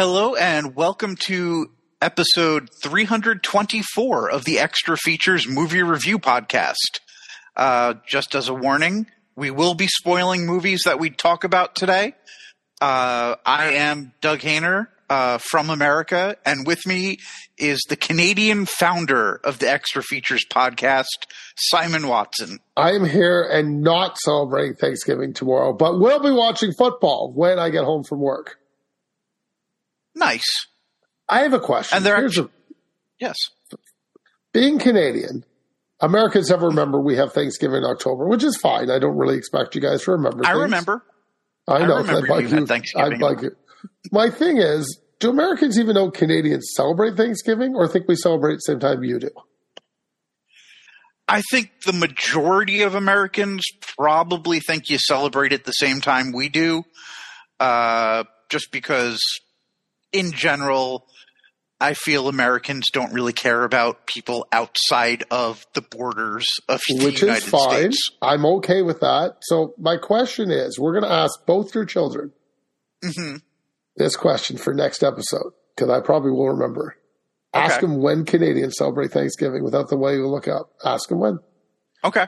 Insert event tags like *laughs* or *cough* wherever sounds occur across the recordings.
Hello and welcome to episode 324 of the Extra Features Movie Review Podcast. Uh, just as a warning, we will be spoiling movies that we talk about today. Uh, I am Doug Hayner uh, from America, and with me is the Canadian founder of the Extra Features Podcast, Simon Watson. I am here and not celebrating Thanksgiving tomorrow, but we'll be watching football when I get home from work. Nice. I have a question. And there Here's are- a, Yes. being Canadian, Americans have remember we have Thanksgiving in October, which is fine. I don't really expect you guys to remember. I things. remember. I know. I remember like you you- Thanksgiving. I'd like you. My thing is, do Americans even know Canadians celebrate Thanksgiving, or think we celebrate at the same time you do? I think the majority of Americans probably think you celebrate at the same time we do, uh, just because, in general, I feel Americans don't really care about people outside of the borders of the Which United is fine. States. I'm okay with that. So my question is, we're going to ask both your children hmm this question for next episode because I probably will remember. Ask them when Canadians celebrate Thanksgiving without the way you look up. Ask them when. Okay.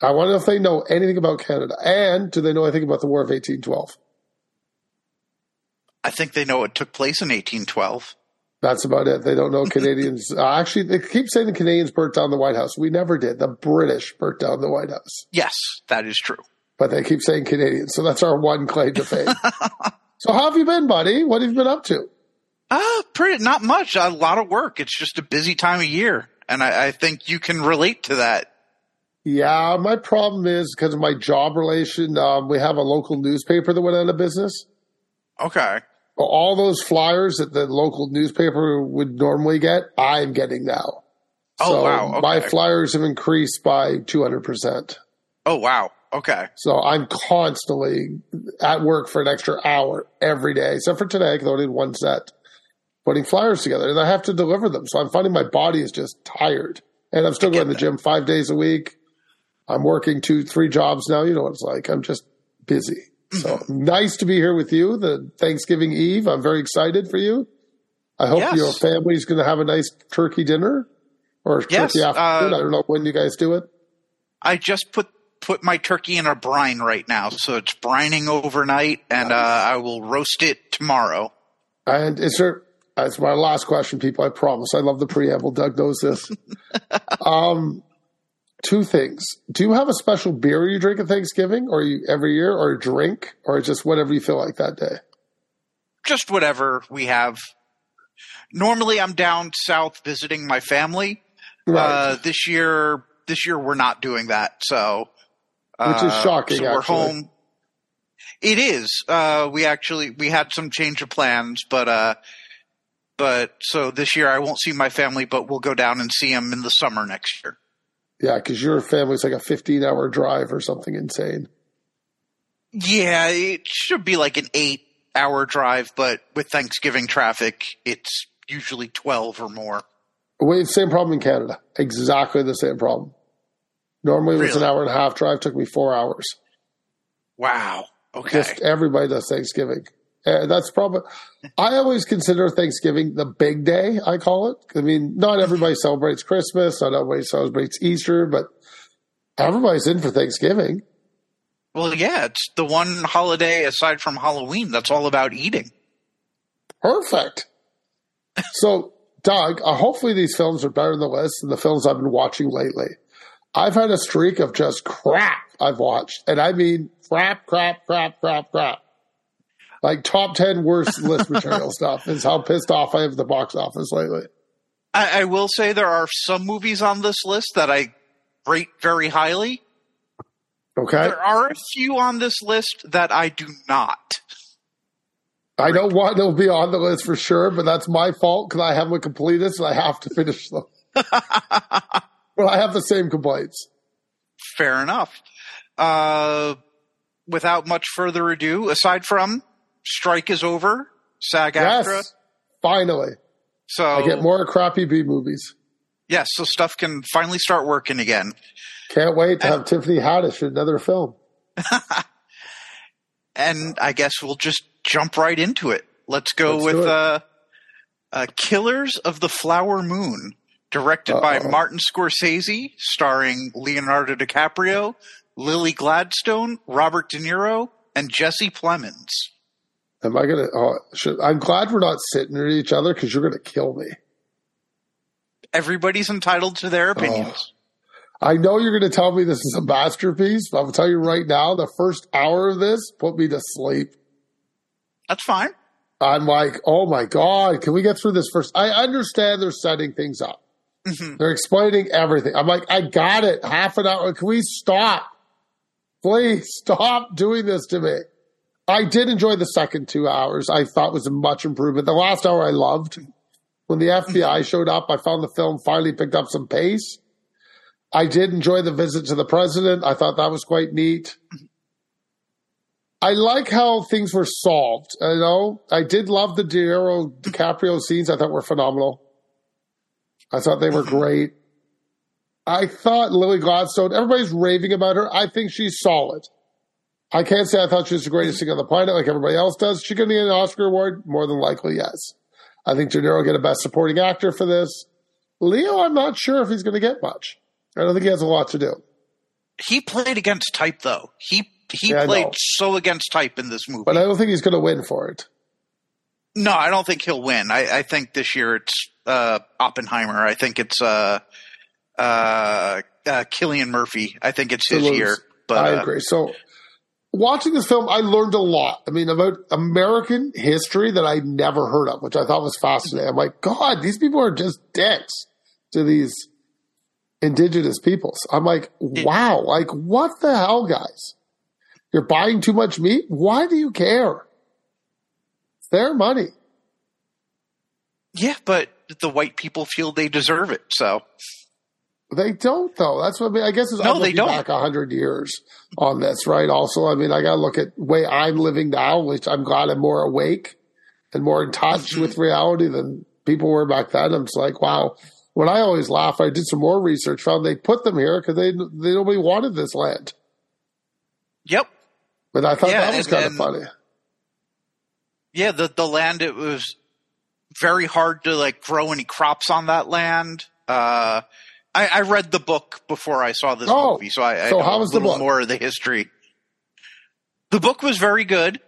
I want to know if they know anything about Canada and do they know anything about the War of 1812? I think they know it took place in 1812. That's about it. They don't know Canadians. *laughs* uh, actually, they keep saying the Canadians burnt down the White House. We never did. The British burnt down the White House, Yes, that is true. but they keep saying Canadians. So that's our one claim to fame. *laughs* so how have you been, buddy? What have you been up to? Uh, pretty, not much. A lot of work. It's just a busy time of year. And I, I think you can relate to that. Yeah, my problem is because of my job relation. Um, we have a local newspaper that went out of business. Okay. All those flyers that the local newspaper would normally get, I'm getting now. Oh, so wow, My flyers have increased by 200%. Oh, wow. Okay. So I'm constantly at work for an extra hour every day, except for today because I only did one set, putting flyers together, and I have to deliver them. So I'm finding my body is just tired, and I'm still going to the gym five days a week. I'm working two, three jobs now. You know what it's like. I'm just busy. So nice to be here with you. The Thanksgiving Eve. I'm very excited for you. I hope Yes. your family's going to have a nice turkey dinner or Yes, turkey afternoon. uh, I don't know when you guys do it. I just put put my turkey in a brine right now, so it's brining overnight, and uh, I will roast it tomorrow. And is there? That's my last question, people. I promise. I love the preamble. Doug knows this. *laughs* um, two things. Do you have a special beer you drink at Thanksgiving, or you every year, or a drink, or just whatever you feel like that day? Just whatever we have. Normally, I'm down south visiting my family. Uh, this year, this year we're not doing that, so Which is uh, shocking, So we're actually. home. It is. Uh, we actually we had some change of plans, but uh, but so this year I won't see my family, but we'll go down and see them in the summer next year. Yeah, because your family's like a 15 hour drive or something insane. Yeah, it should be like an eight hour drive, but with Thanksgiving traffic, it's usually 12 or more. Wait, same problem in Canada. Exactly the same problem. Normally, it was an hour and a half drive. Took me four hours. Wow. Okay. Just everybody does Thanksgiving. Uh, that's probably. I always consider Thanksgiving the big day. I call it. I mean, not everybody *laughs* celebrates Christmas. Not everybody celebrates Easter, but everybody's in for Thanksgiving. well, yeah, it's the one holiday aside from Halloween that's all about eating. Perfect. *laughs* so, Doug, uh, hopefully these films are better than the list and the films I've been watching lately. I've had a streak of just crap I've watched, and I mean crap, crap, crap, crap, crap. Like top ten worst list material *laughs* stuff is how pissed off I am at the box office lately. I, I will say there are some movies on this list that I rate very highly. Okay, There are a few on this list that I do not. I know one will be on the list for sure, but that's my fault because I haven't completed and I have to finish them. *laughs* but I have the same complaints. Fair enough. Uh, without much further ado, aside from strike is over, SAG AFTRA. Yes, finally, So I get more crappy B movies. yes, so stuff can finally start working again. Can't wait to have Tiffany Haddish in another film. *laughs* And I guess we'll just jump right into it. Let's go Let's with uh, uh, Killers of the Flower Moon, directed by Uh-oh. Martin Scorsese, starring Leonardo DiCaprio, Lily Gladstone, Robert De Niro, and Jesse Plemons. Am I gonna? Oh, should, I'm glad we're not sitting near each other because you're gonna kill me. Everybody's entitled to their opinions. I know you're gonna tell me this is a masterpiece, but I'm gonna tell you right now, the first hour of this put me to sleep. That's fine. I'm like, oh my god, can we get through this first? I understand they're setting things up. Mhm. They're explaining everything. I'm like, I got it. Half an hour. Can we stop? Please stop doing this to me. I did enjoy the second two hours. I thought was a much improvement. The last hour I loved. When the mm-hmm. FBI showed up, I found the film finally picked up some pace. I did enjoy the visit to the president. I thought that was quite neat. I like how things were solved. You know, I did love the De Niro DiCaprio scenes. I thought were phenomenal. I thought they were mm-hmm. great. I thought Lily Gladstone, everybody's raving about her. I think she's solid. I can't say I thought she was the greatest thing on the planet like everybody else does. She going to get an Oscar award? More than likely, yes. I think De Niro will get a Best Supporting Actor for this. Leo, I'm not sure if he's going to get much. I don't think he has a lot to do. He played against type, though. He he Yeah, played so against type in this movie. But I don't think he's going to win for it. no, I don't think he'll win. I, I think this year it's uh, Oppenheimer. I think it's uh, uh, uh, Cillian Murphy. I think it's his year. But I uh, agree. So, watching this film, I learned a lot. I mean, about American history that I never heard of, which I thought was fascinating. I'm like, God, these people are just dicks to these indigenous peoples. I'm like, wow, like what the hell, guys? You're buying too much meat? Why do you care? It's their money. yeah, but the white people feel they deserve it. So They don't though. That's what I mean. I guess it's No, I'm they don't. back a hundred years on this, right? Also, I mean, I got to look at way I'm living now, which I'm glad I'm more awake and more in touch Mm-hmm. with reality than people were back then. I'm just like, wow. When I always laugh, I did some more research, found they put them here because they they nobody wanted this land. yep, But I thought Yeah, that was and- kind of funny. yeah. The the land it was very hard to like grow any crops on that land. Uh, I, I read the book before I saw this Oh, movie, so I, I so know how a was the little book? more of the history. The book was very good.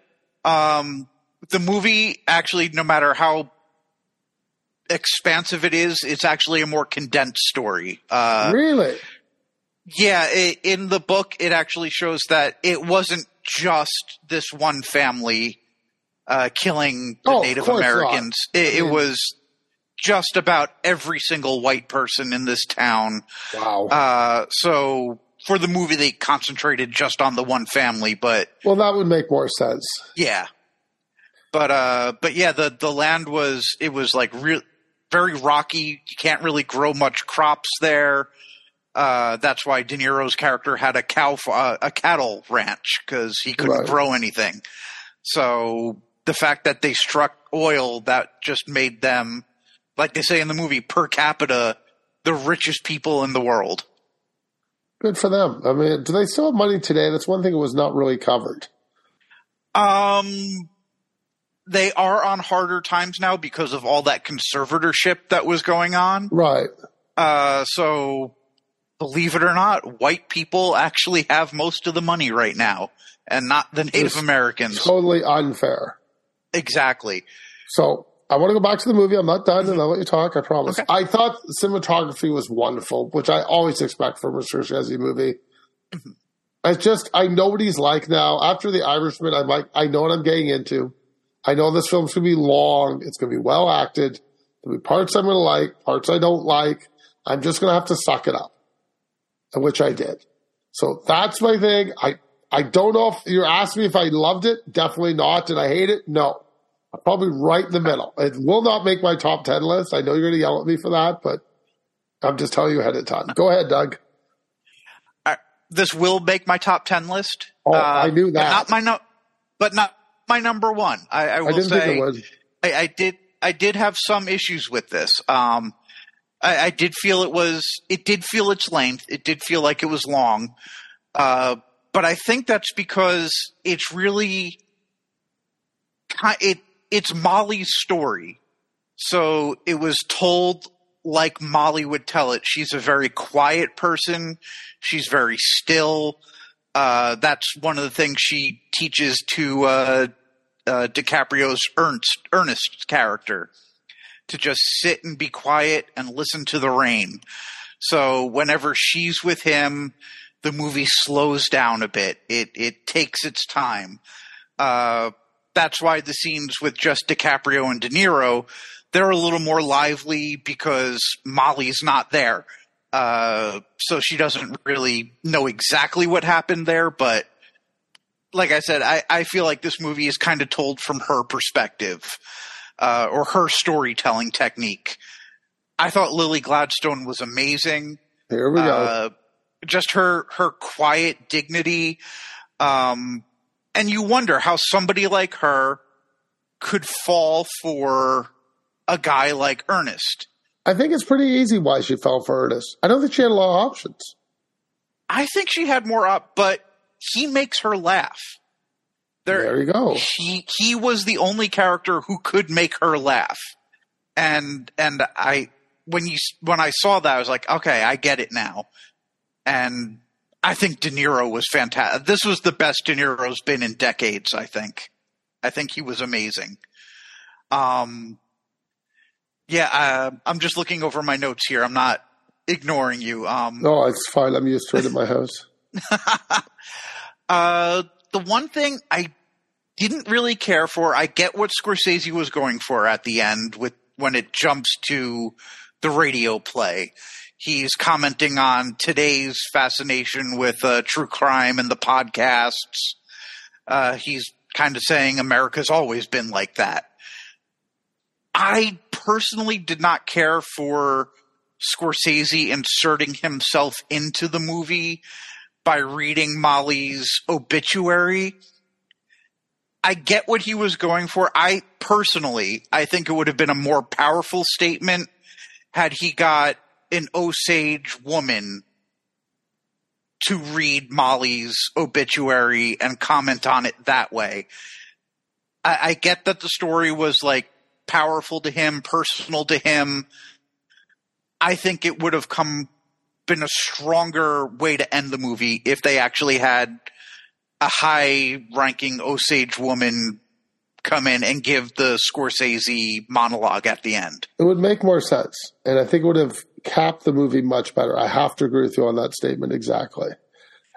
Um, the movie actually, no matter how expansive it is, it's actually a more condensed story. Uh, really? yeah, i in the book, it actually shows that it wasn't just this one family uh, killing the Oh, Native. Americans. It, it was just about every single white person in this town. Wow. Uh, so for the movie, they concentrated just on the one family, but well, that would make more sense. yeah. But uh, but yeah, the the land was it was like real very rocky. You can't really grow much crops there. Uh, that's why De Niro's character had a cow uh, a cattle ranch because he couldn't Right. grow anything. So the fact that they struck oil that just made them, like they say in the movie, per capita, the richest people in the world. Good for them. I mean, do they still have money today? That's one thing that was not really covered. Um, they are on harder times now because of all that conservatorship that was going on. Right. Uh, so believe it or not, white people actually have most of the money right now, and not the Native It's Americans. Totally unfair. exactly. So I want to go back to the movie. I'm not done, and I'll let you talk. I promise. Okay. I thought cinematography was wonderful, which I always expect from a Scorsese movie. Mm-hmm. It's just I know what he's like now. After The Irishman, I'm like, I know what I'm getting into. I know this film's gonna be long. It's gonna be well acted. There'll be parts I'm gonna like, parts I don't like. I'm just gonna have to suck it up, and which I did. So that's my thing. I I don't know if you're asking me if I loved it. Definitely not. Did I hate it? No. Probably right in the middle. It will not make my top 10 list. I know you're going to yell at me for that, but I'm just telling you ahead of time. Go ahead, Doug. Uh, this will make my top ten list. Oh, Uh, I knew that. not my no, but not my number one. I, I I didn't say think it would. I, I did I did have some issues with this. Um, I, I did feel it was it did feel its length. It did feel like it was long. Uh, but I think that's because it's really it it's Molly's story. So it was told like Molly would tell it. She's a very quiet person. She's very still. Uh, that's one of the things she teaches to uh, uh, DiCaprio's Ernst, Ernest character to just sit and be quiet and listen to the rain. So whenever she's with him, the movie slows down a bit. It it takes its time. Uh, that's why the scenes with just DiCaprio and De Niro they're a little more lively because Molly's not there. Uh, so she doesn't really know exactly what happened there, but like I said, I, I feel like this movie is kind of told from her perspective, uh, or her storytelling technique. I thought Lily Gladstone was amazing. Here we go. Uh, just her her quiet dignity, um, and you wonder how somebody like her could fall for a guy like Ernest. I think it's pretty easy why she fell for Ernest. I don't think she had a lot of options. I think she had more up, but he makes her laugh. There, there you go. He he was the only character who could make her laugh, and and I when you when I saw that I was like, okay, I get it now, and I think De Niro was fantastic. This was the best De Niro's been in decades. I think, I think he was amazing. Um, yeah, uh, I'm just looking over my notes here. I'm not ignoring you. Um, no, it's fine. I'm used to it at my house. *laughs* uh, the one thing I didn't really care for, I get what Scorsese was going for at the end with when it jumps to the radio play. He's commenting on today's fascination with uh, true crime and the podcasts. Uh, he's kind of saying America's always been like that. I personally did not care for Scorsese inserting himself into the movie by reading Molly's obituary. I get what he was going for. I personally, I think it would have been a more powerful statement had he got an Osage woman to read Molly's obituary and comment on it that way. I, I get that the story was like powerful to him, personal to him. I think it would have come been a stronger way to end the movie if they actually had a high ranking Osage woman come in and give the Scorsese monologue at the end. It would make more sense. And I think it would have capped the movie much better. I have to agree with you on that statement exactly.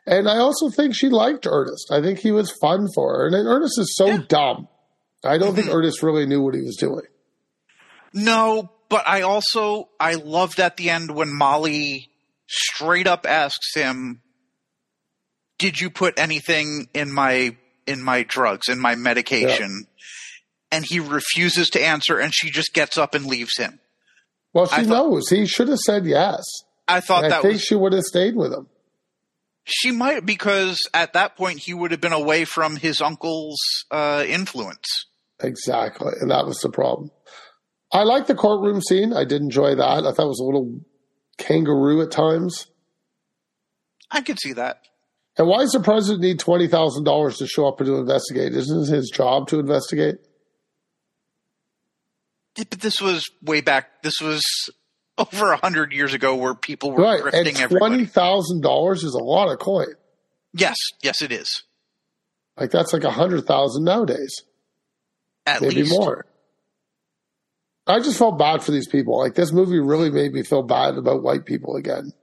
And I also think she liked Ernest. I think he was fun for her. And Ernest is so yeah. dumb. I don't think mm-hmm. Ernest really knew what he was doing. No, but I also I loved at the end when Molly straight up asks him, "Did you put anything in my in my drugs in my medication?" Yeah. And he refuses to answer, and she just gets up and leaves him. Well, she thought, knows he should have said yes. I thought and that I think was, she would have stayed with him. She might because at that point he would have been away from his uncle's uh, influence. Exactly, and that was the problem. I like the courtroom scene. I did enjoy that. I thought it was a little kangaroo at times. I could see that. And why does the president need twenty thousand dollars to show up and to investigate? Isn't it his job to investigate? But this was way back. This was *laughs* over a hundred years ago, where people were right. grifting. And twenty thousand dollars is a lot of coin. Yes, yes, it is. Like that's like a hundred thousand nowadays. At maybe least. more. I just felt bad for these people. Like this movie really made me feel bad about white people again.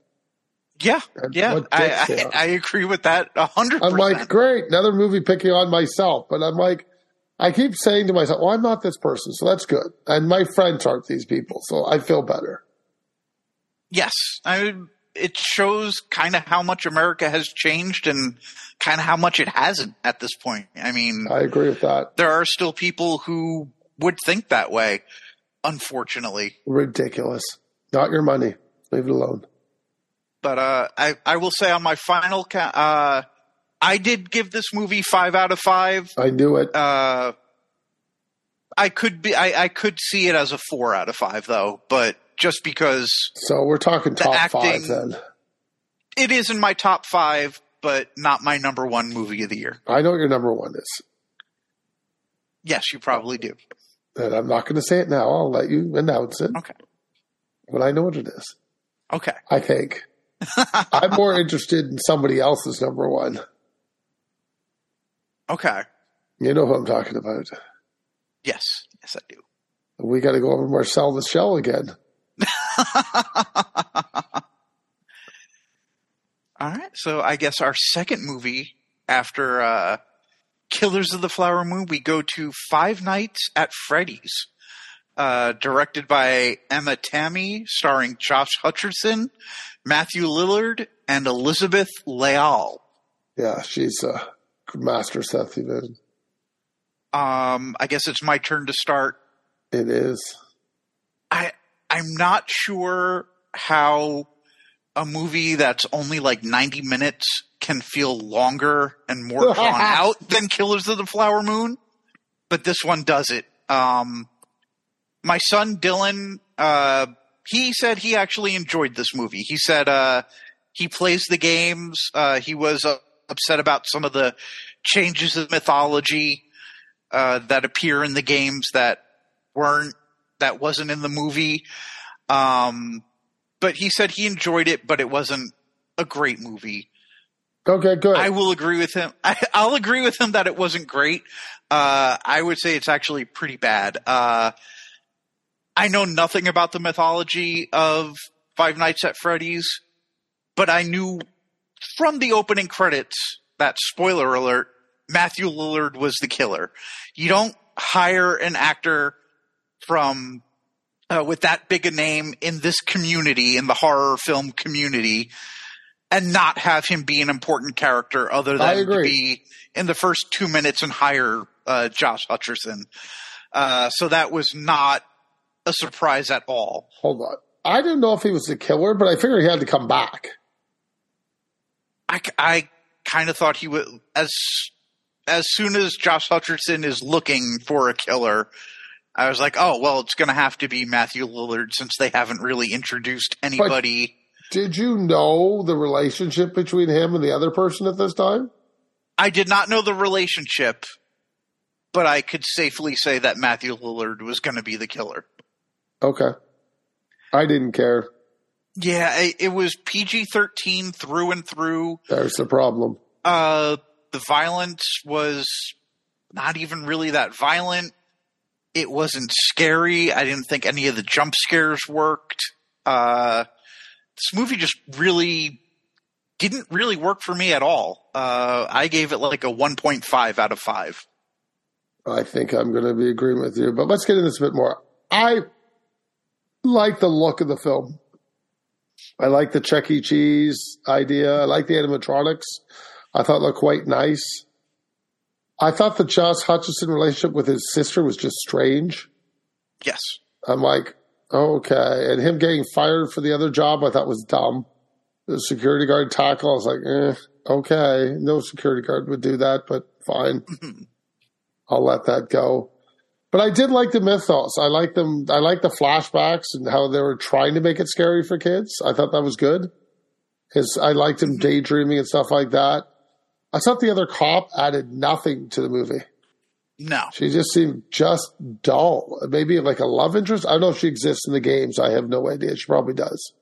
Yeah, and yeah, I, I, I, agree with that a hundred. I'm like, great, another movie picking on myself, but I'm like, I keep saying to myself, well, I'm not this person, so that's good, and my friends aren't these people, so I feel better. Yes, I. It shows kind of how much America has changed and kind of how much it hasn't at this point. I mean, I agree with that. There are still people who would think that way unfortunately. Ridiculous. Not your money. Leave it alone. But uh, I, I will say on my final ca- uh, I did give this movie five out of five. I knew it. Uh, I could be I, I could see it as a four out of five though, but just because So we're talking top acting, five then. It is in my top five, but not my number one movie of the year. I know what your number one is. Yes, you probably do. And I'm not going to say it now. I'll let you announce it. Okay. But I know what it is. Okay. I think. *laughs* I'm more interested in somebody else's number one. Okay. You know who I'm talking about. Yes. Yes, I do. We got to go over Marcel the Shell again. *laughs* All right. So I guess our second movie after uh, Killers of the Flower Moon, we go to Five Nights at Freddy's, uh, directed by Emma Tammi, starring Josh Hutcherson, Matthew Lillard, and Elizabeth Lail. Yeah, she's a master Seth even. Um, I guess it's my turn to start. It is. I I'm not sure how a movie that's only like 90 minutes can feel longer and more *laughs* drawn out than Killers of the Flower Moon, but this one does it. Um, my son Dylan, uh, he said he actually enjoyed this movie. He said uh, he plays the games. Uh, he was uh, upset about some of the changes of mythology uh, that appear in the games that weren't that wasn't in the movie. Um, but he said he enjoyed it, but it wasn't a great movie. Okay, good. I will agree with him. *laughs* I, will agree with him that it wasn't great. Uh, I would say it's actually pretty bad. Uh, I know nothing about the mythology of Five Nights at Freddy's, but I knew from the opening credits that spoiler alert, Matthew Lillard was the killer. You don't hire an actor from uh, with that big a name in this community, in the horror film community, and not have him be an important character other than to be in the first two minutes and hire uh, Josh Hutcherson. Uh, so that was not a surprise at all. Hold on. I didn't know if he was the killer, but I figured he had to come back. I, I kind of thought he would as as soon as Josh Hutcherson is looking for a killer, I was like, oh well, it's going to have to be Matthew Lillard since they haven't really introduced anybody. But did you know the relationship between him and the other person at this time? I did not know the relationship, but I could safely say that Matthew Lillard was going to be the killer. Okay, I didn't care. Yeah, it, it was PG thirteen through and through. There's the problem. Uh, the violence was not even really that violent. It wasn't scary. I didn't think any of the jump scares worked. Uh, this movie just really didn't really work for me at all. Uh, I gave it like a 1.5 out of 5. I think I'm going to be agreeing with you, but let's get into this a bit more. I like the look of the film. I like the Chuck E. Cheese idea. I like the animatronics. I thought they looked quite nice. I thought the Josh Hutcherson relationship with his sister was just strange. Yes. I'm like, okay. And him getting fired for the other job, I thought was dumb. The security guard tackle, I was like, eh, okay. No security guard would do that, but fine. *laughs* I'll let that go. But I did like the mythos. I like them. I like the flashbacks and how they were trying to make it scary for kids. I thought that was good. Because I liked him daydreaming and stuff like that. I thought the other cop added nothing to the movie. No. She just seemed just dull. Maybe like a love interest. I don't know if she exists in the games. I have no idea. She probably does.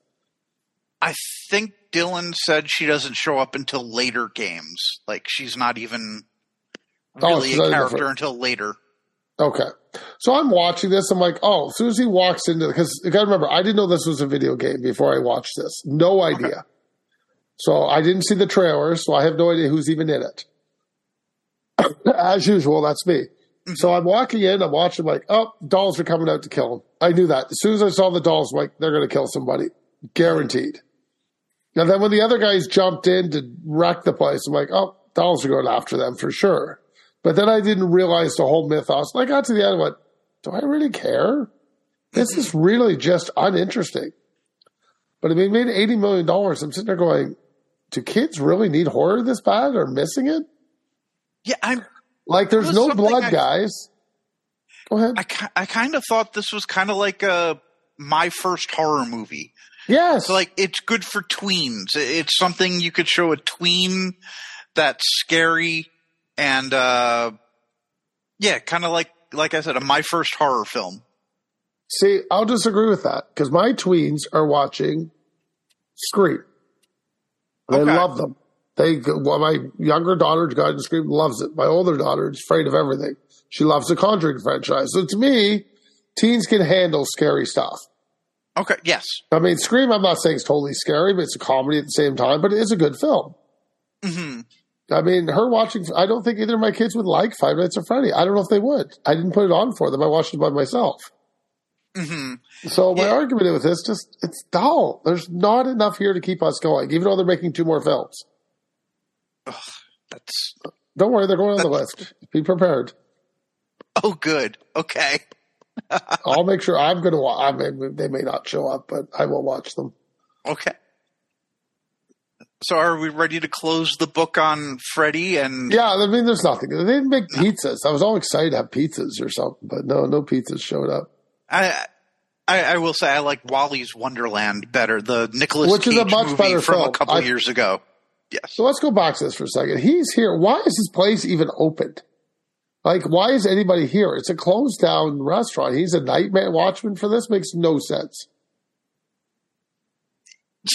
I think Dylan said she doesn't show up until later games. Like she's not even oh, really oh, a character until later. Okay. So I'm watching this. I'm like, oh, as soon as he walks into, because you got to remember, I didn't know this was a video game before I watched this. No idea. Okay. So I didn't see the trailer, so I have no idea who's even in it. *coughs* As usual, that's me. Mm-hmm. So I'm walking in, I'm watching, I'm like, oh, dolls are coming out to kill him. I knew that. As soon as I saw the dolls, I'm like, they're going to kill somebody. Guaranteed. And then when the other guys jumped in to wreck the place, I'm like, oh, dolls are going after them for sure. But then I didn't realize the whole mythos. And I got to the end and went, do I really care? This is really just uninteresting. But I mean, made $80 million. I'm sitting there going, do kids really need horror this bad or missing it? Yeah, I'm like, there's no blood, I, guys. Go ahead. I, I kind of thought this was kind of like a my first horror movie. Yes. So like, it's good for tweens. It's something you could show a tween that's scary and, uh, yeah, kind of like like I said, a my first horror film. See, I'll disagree with that because my tweens are watching Scream. They Okay. love them. They, well, my younger daughter, got into Scream, loves it. My older daughter is afraid of everything. She loves the Conjuring franchise. So to me, teens can handle scary stuff. Okay, yes. I mean, Scream, I'm not saying it's totally scary, but it's a comedy at the same time, but it is a good film. hmm I mean, her watching, I don't think either of my kids would like Five Nights at Freddy. I don't know if they would. I didn't put it on for them. I watched it by myself. hmm So my Yeah. argument with this just it's dull. There's not enough here to keep us going, even though they're making two more films. That's Don't worry, they're going on the list. Be prepared. oh, good. Okay. *laughs* I'll make sure I'm going to watch. I mean, they may not show up, but I will watch them. Okay. So, are we ready to close the book on Freddy? And Yeah, I mean, there's nothing. They didn't make pizzas. I was all excited to have pizzas or something, but no, no pizzas showed up. I, I, I will say I like Willy's Wonderland better, the Nicholas Which is Cage a much movie better from a couple I- years ago. Yes. So let's go back to this for a second. He's here. Why is his place even opened? Like, why is anybody here? It's a closed down restaurant. He's a nightmare watchman for this. Makes no sense.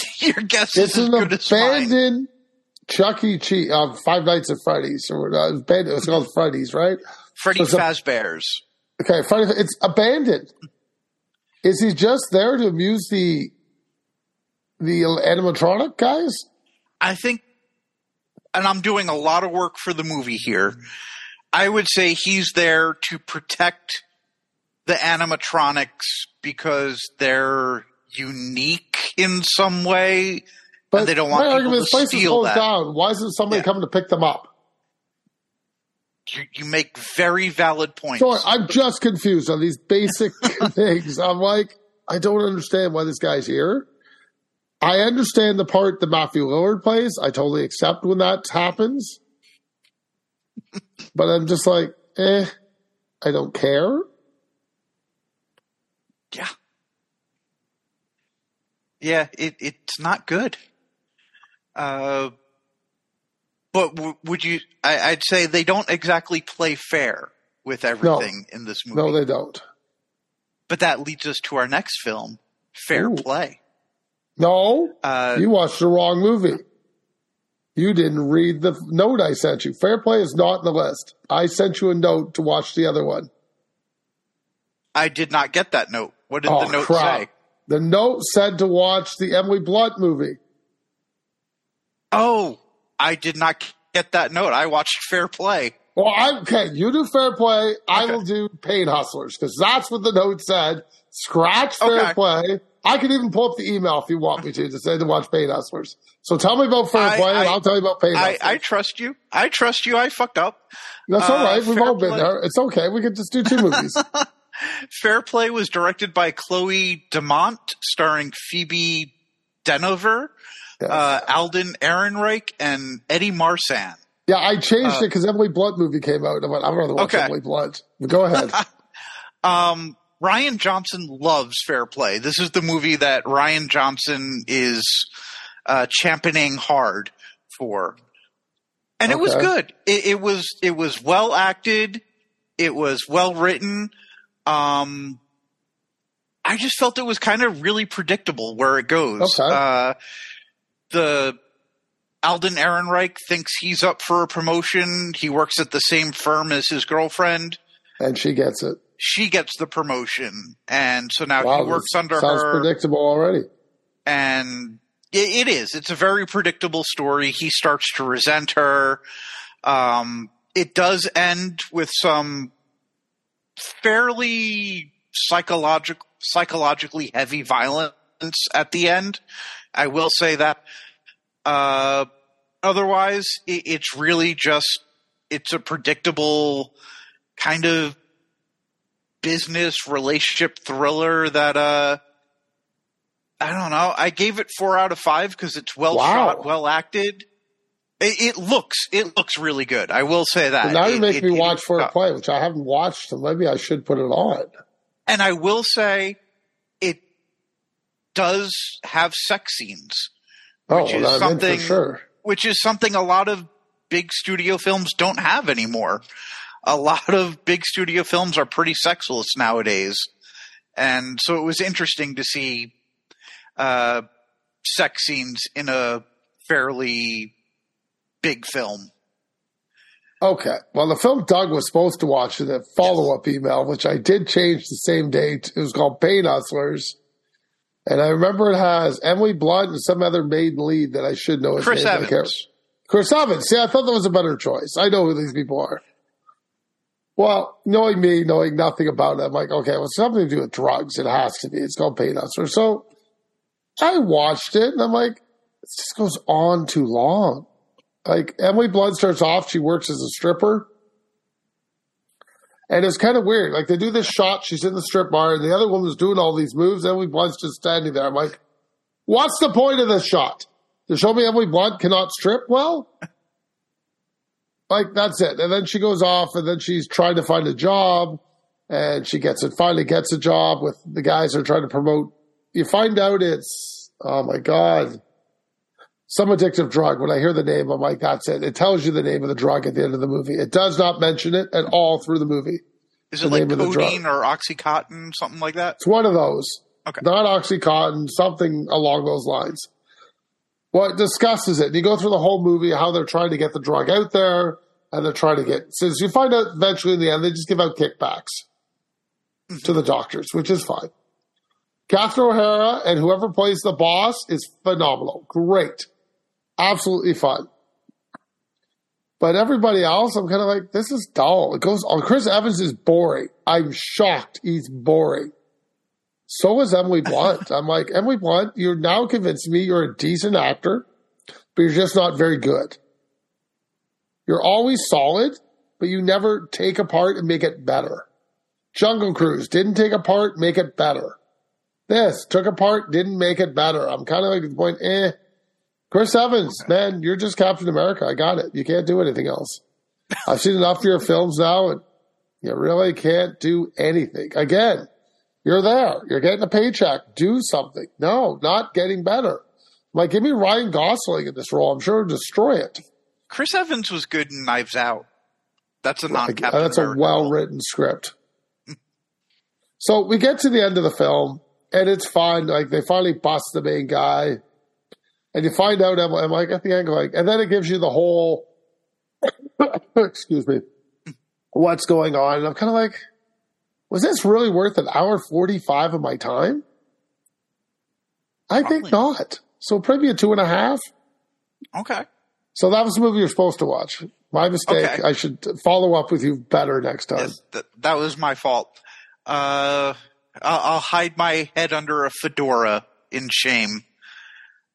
*laughs* Your guess It's is as an good as mine. abandoned Chuck E. Cheese, uh, Five Nights at Freddy's, or uh, abandoned, it's called Freddy's, right? Freddy So it's a- Okay, Freddy, it's abandoned. Is he just there to amuse the the animatronic guys? I think, and I'm doing a lot of work for the movie here. I would say he's there to protect the animatronics because they're unique in some way, and they don't want my people argument to is place steal that. down. Why isn't somebody Yeah. coming to pick them up? You, you make very valid points. So I'm just confused on these basic *laughs* things. I'm like, I don't understand why this guy's here. I understand the part that Matthew Lillard plays. I totally accept when that happens. but I'm just like, eh, I don't care. Yeah. Yeah, it, it's not good. Uh, but w- would you? I, I'd say they don't exactly play fair with everything in this movie. No, they don't. but that leads us to our next film, Fair Ooh. Play. No, Uh, you watched the wrong movie. You didn't read the note I sent you. Fair play is not in the list. I sent you a note to watch the other one. I did not get that note. What did Oh, the note crap. say? The note said to watch the Emily Blunt movie. Oh, I did not get that note. I watched Fair Play. Well, I, okay, you do fair play. I will do pain hustlers because that's what the note said. Scratch fair Okay. play. I can even pull up the email if you want me to to say to watch pain hustlers. So tell me about fair I- play, and I- I'll tell you about pain I, hustlers. I trust you. I trust you. I fucked up. that's all right. uh. We've all been Play- there. It's okay. We can just do two movies. *laughs* Fair Play was directed by Chloe Domont, starring Phoebe Dynevor, Yes. uh, Alden Ehrenreich, and Eddie Marsan. yeah, I changed uh, it because Emily Blunt movie came out. and I went, I'd rather watch Okay. Emily Blunt. But go ahead. *laughs* Um, Rian Johnson loves Fair Play. This is the movie that Rian Johnson is uh, championing hard for, and it was good. It, it was it was well acted. It was well written. Um, I just felt it was kind of really predictable where it goes. Okay. Uh, the Alden Ehrenreich thinks he's up for a promotion. He works at the same firm as his girlfriend and she gets it. she gets the promotion, and so now Wow, he works under sounds her. predictable already. and it, it is. It's a very predictable story. He starts to resent her. Um, it does end with some fairly psychological, psychologically heavy violence at the end. I will say that. Uh, otherwise, it, it's really just it's a predictable kind of business relationship thriller that uh I don't know. I gave it four out of five because it's well Wow. shot, well acted. It, it looks it looks really good. I will say that. Now you It- make it- me it- watch for a Play, which I haven't watched, so maybe I should put it on. And I will say it does have sex scenes, Oh, Which is something- sure. which is something a lot of big studio films don't have anymore. a lot of big studio films are pretty sexless nowadays, and so it was interesting to see uh, sex scenes in a fairly big film. Okay. Well, the film Doug was supposed to watch in a follow up email, which I did change the same date. It was called Pain Hustlers. And I remember it has Emily Blunt and some other maiden lead that I should know his Chris name. Evans. Chris Evans. See, I thought that was a better choice. I know who these people are. Well, knowing me, knowing nothing about it, I'm like, okay, well, it's something to do with drugs. It has to be. It's called Pain Hustler. So I watched it and I'm like, it just goes on too long. Like Emily Blunt starts off, she works as a stripper. And it's kind of weird. Like they do this shot, she's in the strip bar, and the other woman's doing all these moves. Emily Blunt's just standing there. I'm like, what's the point of this shot? To show me Emily Blunt cannot strip well? Like that's it. And then she goes off, and then she's trying to find a job, and she gets it. Finally, gets a job with the guys that are trying to promote. You find out it's oh my god, some addictive drug. When I hear the name, I'm like, that's it. It tells you the name of the drug at the end of the movie. It does not mention it at all through the movie. Is it like name of the drug. codeine or oxycontin, something like that? It's one of those. Okay. Not Oxycontin, something along those lines. Well, it discusses it. You go through the whole movie, how they're trying to get the drug out there, and they're trying to get, since you find out eventually in the end, they just give out kickbacks to mm-hmm. the doctors, which is fine. Catherine O'Hara and whoever plays the boss is phenomenal. Great. Absolutely fun. But everybody else, I'm kind of like, this is dull. It goes on. Chris Evans is boring. I'm shocked he's boring. So is Emily Blunt. I'm like, Emily Blunt, you're now convincing me you're a decent actor, but you're just not very good. You're always solid, but you never take apart and make it better. Jungle Cruise didn't take apart, make it better. This took apart, didn't make it better. I'm kind of like the point, eh. Chris Evans, man, you're just Captain America. I got it. You can't do anything else. I've seen enough of your films now, and you really can't do anything. Again, you're there. You're getting a paycheck. Do something. No, not getting better. Like, give me Ryan Gosling in this role. I'm sure he'll destroy it. Chris Evans was good in Knives Out. That's a non Captain uh, that's a well written script. So we get to the end of the film, and it's fine. Like they finally bust the main guy, and you find out. I'm, I'm like at the end, like, and then it gives you the whole. *coughs* excuse me. What's going on? And I'm kind of like, was this really worth an hour forty five of my time? I think Probably. not. So probably a two and a half. Okay. So that was the movie you're supposed to watch. My mistake. Okay. I should follow up with you better next time. Yes, th- that was my fault. Uh, I'll, I'll hide my head under a fedora in shame.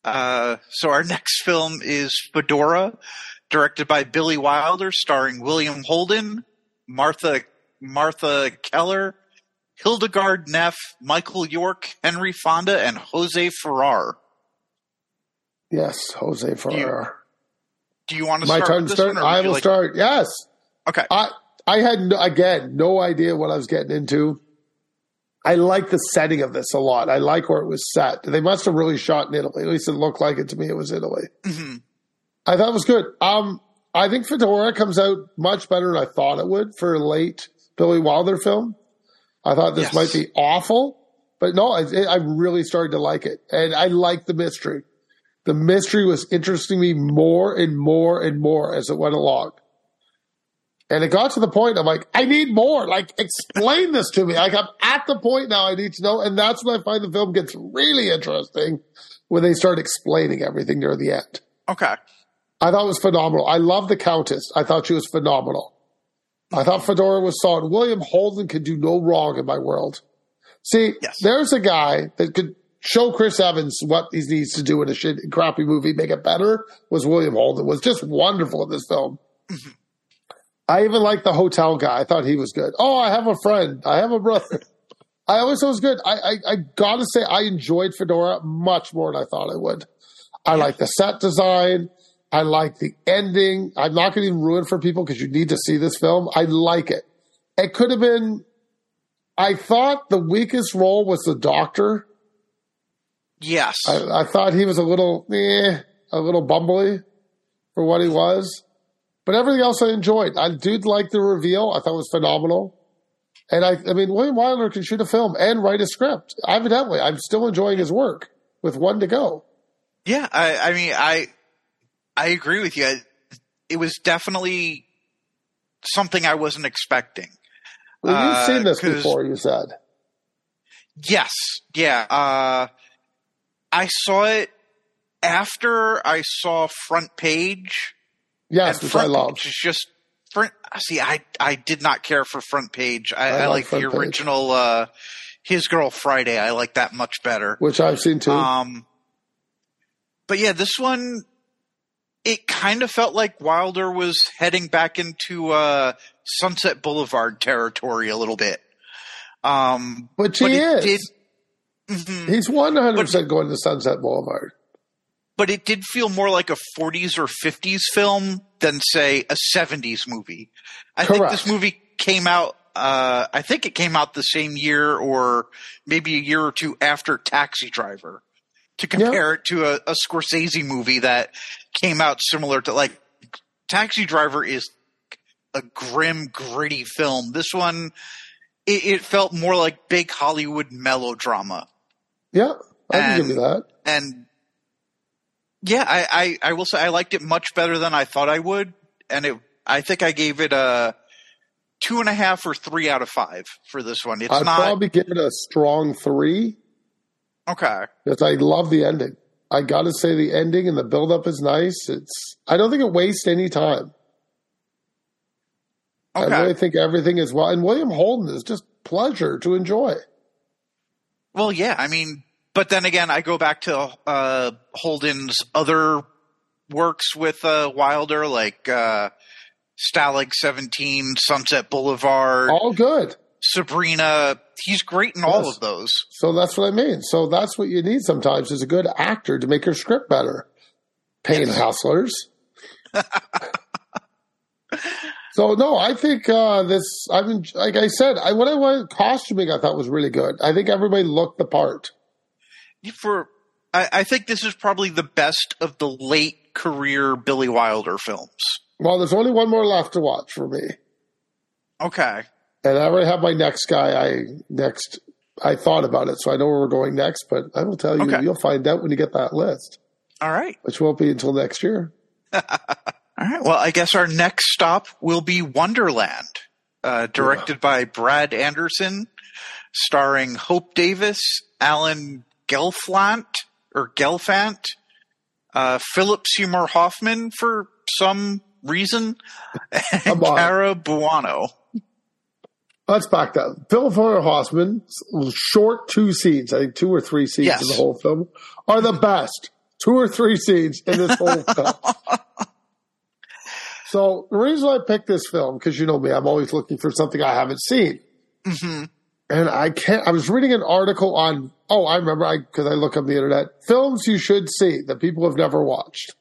Uh, so our next film is Fedora, directed by Billy Wilder, starring William Holden, Martha Martha Keller, Hildegard Neff, Michael York, Henry Fonda, and Jose Ferrer. Yes, Jose Ferrer. Do you want to My start turn to start. one, or would I will like- start. Yes, Okay. I I had no, again no idea what I was getting into. I like the setting of this a lot. I like where it was set. They must have really shot in Italy. At least it looked like it to me. It was Italy. Mhm. I thought it was good. Um, I think Fedora comes out much better than I thought it would for a late Billy Wilder film. I thought this Yes. might be awful, but no, I, I really started to like it, and I like the mystery. The mystery was interesting me more and more and more as it went along. And it got to the point I'm like, I need more. Like, explain this to me. Like, I'm at the point now I need to know. And that's when I find the film gets really interesting when they start explaining everything near the end. Okay. I thought it was phenomenal. I love the Countess. I thought she was phenomenal. I thought Fedora was solid. William Holden could do no wrong in my world. See, Yes. there's a guy that could show Chris Evans what he needs to do in a shit, crappy movie, make it better. Was William Holden was just wonderful in this film. Mm-hmm. I even like the hotel guy. I thought he was good. Oh, I have a friend. I have a brother. *laughs* I always thought it was good. I, I, I gotta say, I enjoyed Fedora much more than I thought I would. I like the set design. I like the ending. I'm not going to even ruin for people because you need to see this film. I like it. It could have been. I thought the weakest role was the doctor. Yes. I, I thought he was a little, eh, a little bumbly for what he was. But everything else I enjoyed. I did like the reveal. I thought it was phenomenal. And I, I mean, William Wilder can shoot a film and write a script. Evidently, I'm still enjoying his work with one to go. Yeah, I, I mean, I, I agree with you. It was definitely something I wasn't expecting. Well, you've Uh, seen this before, you said. Yes, yeah. Uh, I saw it after I saw Front Page. Yes, and which Front I love. Page is just front. See, I I did not care for Front Page. I, I I, like the original. Uh, His Girl Friday. I like that much better. Which I've seen too. Um, but yeah, this one, it kind of felt like Wilder was heading back into uh, Sunset Boulevard territory a little bit. Um, Which he but it is. did. Mhm. He's 100% going to Sunset Boulevard. But it did feel more like a 40s or 50s film than say a 70s movie. I think this movie came out uh, I think it came out the same year or maybe a year or two after Taxi Driver to compare it to a, a Scorsese movie that came out similar to like Taxi Driver is a grim, gritty film. This one, it, it felt more like big Hollywood melodrama. Yeah, I can give And- you that. and yeah, I, I, I will say I liked it much better than I thought I would, and it I think I gave it a two and a half or three out of five for this one. It's I'd not probably give it a strong three okay. because I love the ending. I got to say the ending and the buildup is nice. It's I don't think it wastes any time. I Okay. really think everything is well. And William Holden is just pleasure to enjoy. Well, yeah, I mean, but then again, I go back to uh, Holden's other works with uh, Wilder, like uh, Stalag Seventeen, Sunset Boulevard, All good. Sabrina. He's great in all of those. So that's what I mean. So that's what you need sometimes is a good actor to make your script better. Pain hustlers. *laughs* so no, I think uh, this. I mean, like I said, I when I went costuming, I thought was really good. I think everybody looked the part. For I, I think this is probably the best of the late career Billy Wilder films. Well, there's only one more left to watch for me, Okay. and I already have my next guy. I next. I thought about it, so I know where we're going next. But I will tell you, Okay. you'll find out when you get that list, All right. which won't be until next year. *laughs* All right. Well, I guess our next stop will be Wonderland, uh, directed by Brad Anderson, starring Hope Davis, Alan Gelflant or Gelfant, uh, Philip Seymour Hoffman for some reason, *laughs* and. Cara Buono. Let's back that. Phil Foyer Hoffman, short two scenes, I think two or three scenes Yes. in the whole film, are the best. Two or three scenes in this whole *laughs* film. So the reason I picked this film, because you know me, I'm always looking for something I haven't seen. hmm And I can't, I was reading an article on, oh, I remember, I, cause I look on the internet, films you should see that people have never watched.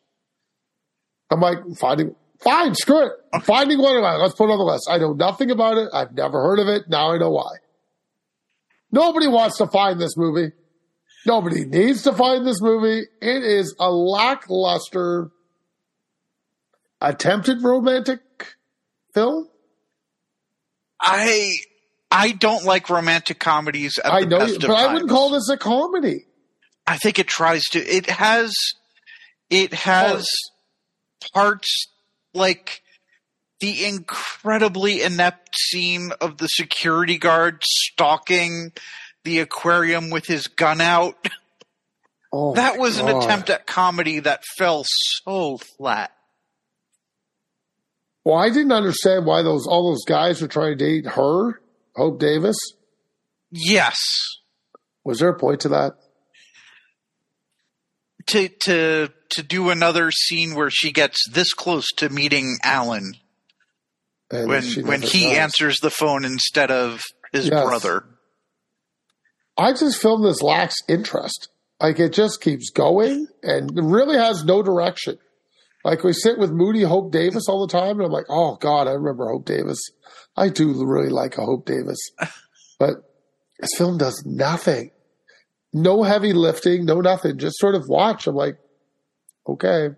I'm like, finding, fine, screw it. I'm finding one of it. Let's put it on the list. I know nothing about it. I've never heard of it. Now I know why. Nobody wants to find this movie. Nobody needs to find this movie. It is a lackluster attempted romantic film. I I don't like romantic comedies at I know, best you, of but I wouldn't call this a comedy. I think it tries to. It has. It has parts like the incredibly inept scene of the security guard stalking the aquarium with his gun out. Oh, That was an attempt at comedy that fell so flat. Well, I didn't understand why those all those guys were trying to date her, Hope Davis. Yes. Was there a point to that? To to to do another scene where she gets this close to meeting Alan And when when he does. answers the phone instead of his Yes. brother. I just feel this lacks interest. Like it just keeps going and really has no direction. Like we sit with Moody Hope Davis all the time, and I'm like, oh God, I remember Hope Davis. I do really like a Hope Davis, *laughs* but this film does nothing. No heavy lifting, no nothing. Just sort of watch. I'm like, okay.